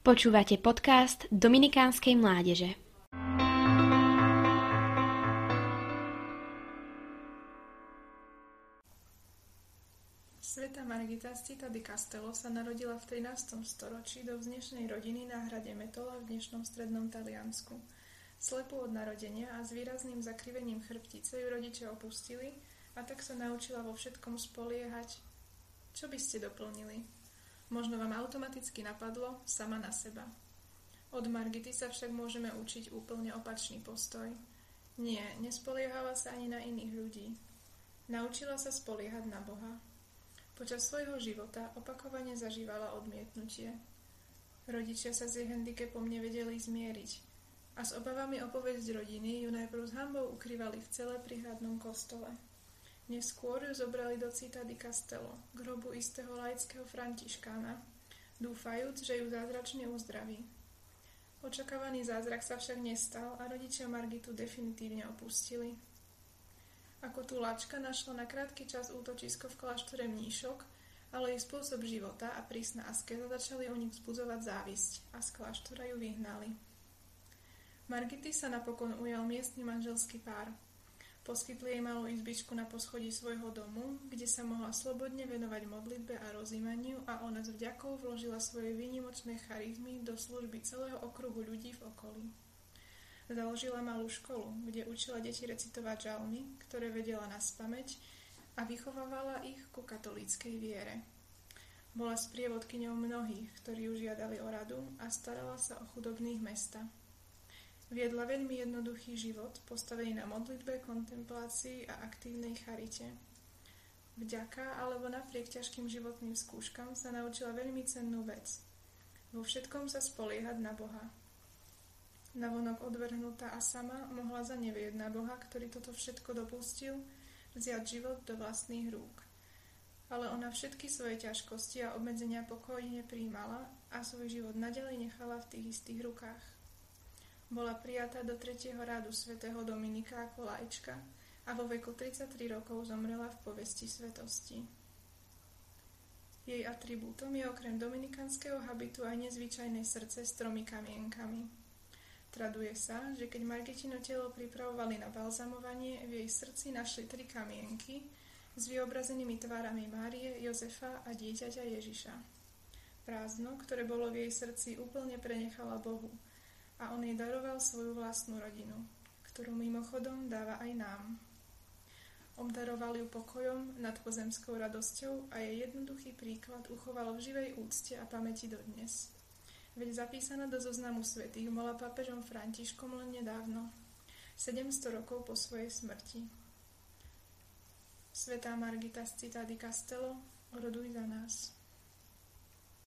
Počúvate podcast Dominikánskej mládeže. Sveta Margita Cita di Castello sa narodila v 13. storočí do vznešnej rodiny na hrade Metola v dnešnom strednom Taliansku. Slepú od narodenia a s výrazným zakrivením chrbtice ju rodičia opustili a tak sa naučila vo všetkom spoliehať. Čo by ste doplnili? Možno vám automaticky napadlo sama na seba. Od Margity sa však môžeme učiť úplne opačný postoj. Nie, nespoliehala sa ani na iných ľudí. Naučila sa spoliehať na Boha. Počas svojho života opakovane zažívala odmietnutie. Rodičia sa s jej handicapom nevedeli zmieriť a s obavami o rodiny ju najprv s hambou ukrývali v celé prihradnom kostole. Neskôr ju zobrali do Cita di Castello, grobu istého laického františkána, dúfajúc, že ju zázračne uzdraví. Očakávaný zázrak sa však nestal a rodičia Margitu definitívne opustili. Ako tu lačka našla na krátky čas útočisko v kláštore Mníšok, ale jej spôsob života a prísna askeza začali u nich vzbudzovať závisť a z kláštora ju vyhnali. Margity sa napokon ujal miestny manželský pár – Poskytli jej malú izbičku na poschodí svojho domu, kde sa mohla slobodne venovať modlitbe a rozímaniu a ona s vďakou vložila svoje výnimočné charizmy do služby celého okruhu ľudí v okolí. Založila malú školu, kde učila deti recitovať žalmy, ktoré vedela na spameť a vychovávala ich ku katolíckej viere. Bola sprievodkyňou mnohých, ktorí ju žiadali o radu a starala sa o chudobných mesta. Viedla veľmi jednoduchý život, postavený na modlitbe, kontemplácii a aktívnej charite. Vďaka alebo napriek ťažkým životným skúškam sa naučila veľmi cennú vec. Vo všetkom sa spoliehať na Boha. Navonok odvrhnutá a sama mohla zanevieť na Boha, ktorý toto všetko dopustil, vziať život do vlastných rúk. Ale ona všetky svoje ťažkosti a obmedzenia pokojne príjmala a svoj život nadalej nechala v tých istých rukách. Bola prijatá do tretieho rádu svätého Dominika ako lajčka a vo veku 33 rokov zomrela v povesti svetosti. Jej atribútom je okrem dominikanského habitu aj nezvyčajné srdce s tromi kamienkami. Traduje sa, že keď Margitino telo pripravovali na balzamovanie, v jej srdci našli tri kamienky s vyobrazenými tvárami Márie, Jozefa a dieťaťa Ježiša. Prázdno, ktoré bolo v jej srdci, úplne prenechala Bohu – a on jej daroval svoju vlastnú rodinu, ktorú mimochodom dáva aj nám. Obdaroval ju pokojom nad pozemskou radosťou a jej jednoduchý príklad uchoval v živej úcte a pamäti dodnes. Veď zapísaná do zoznamu svetých bola pápežom Františkom len nedávno, 700 rokov po svojej smrti. Svetá Margita z Cita di Castello, roduj za nás.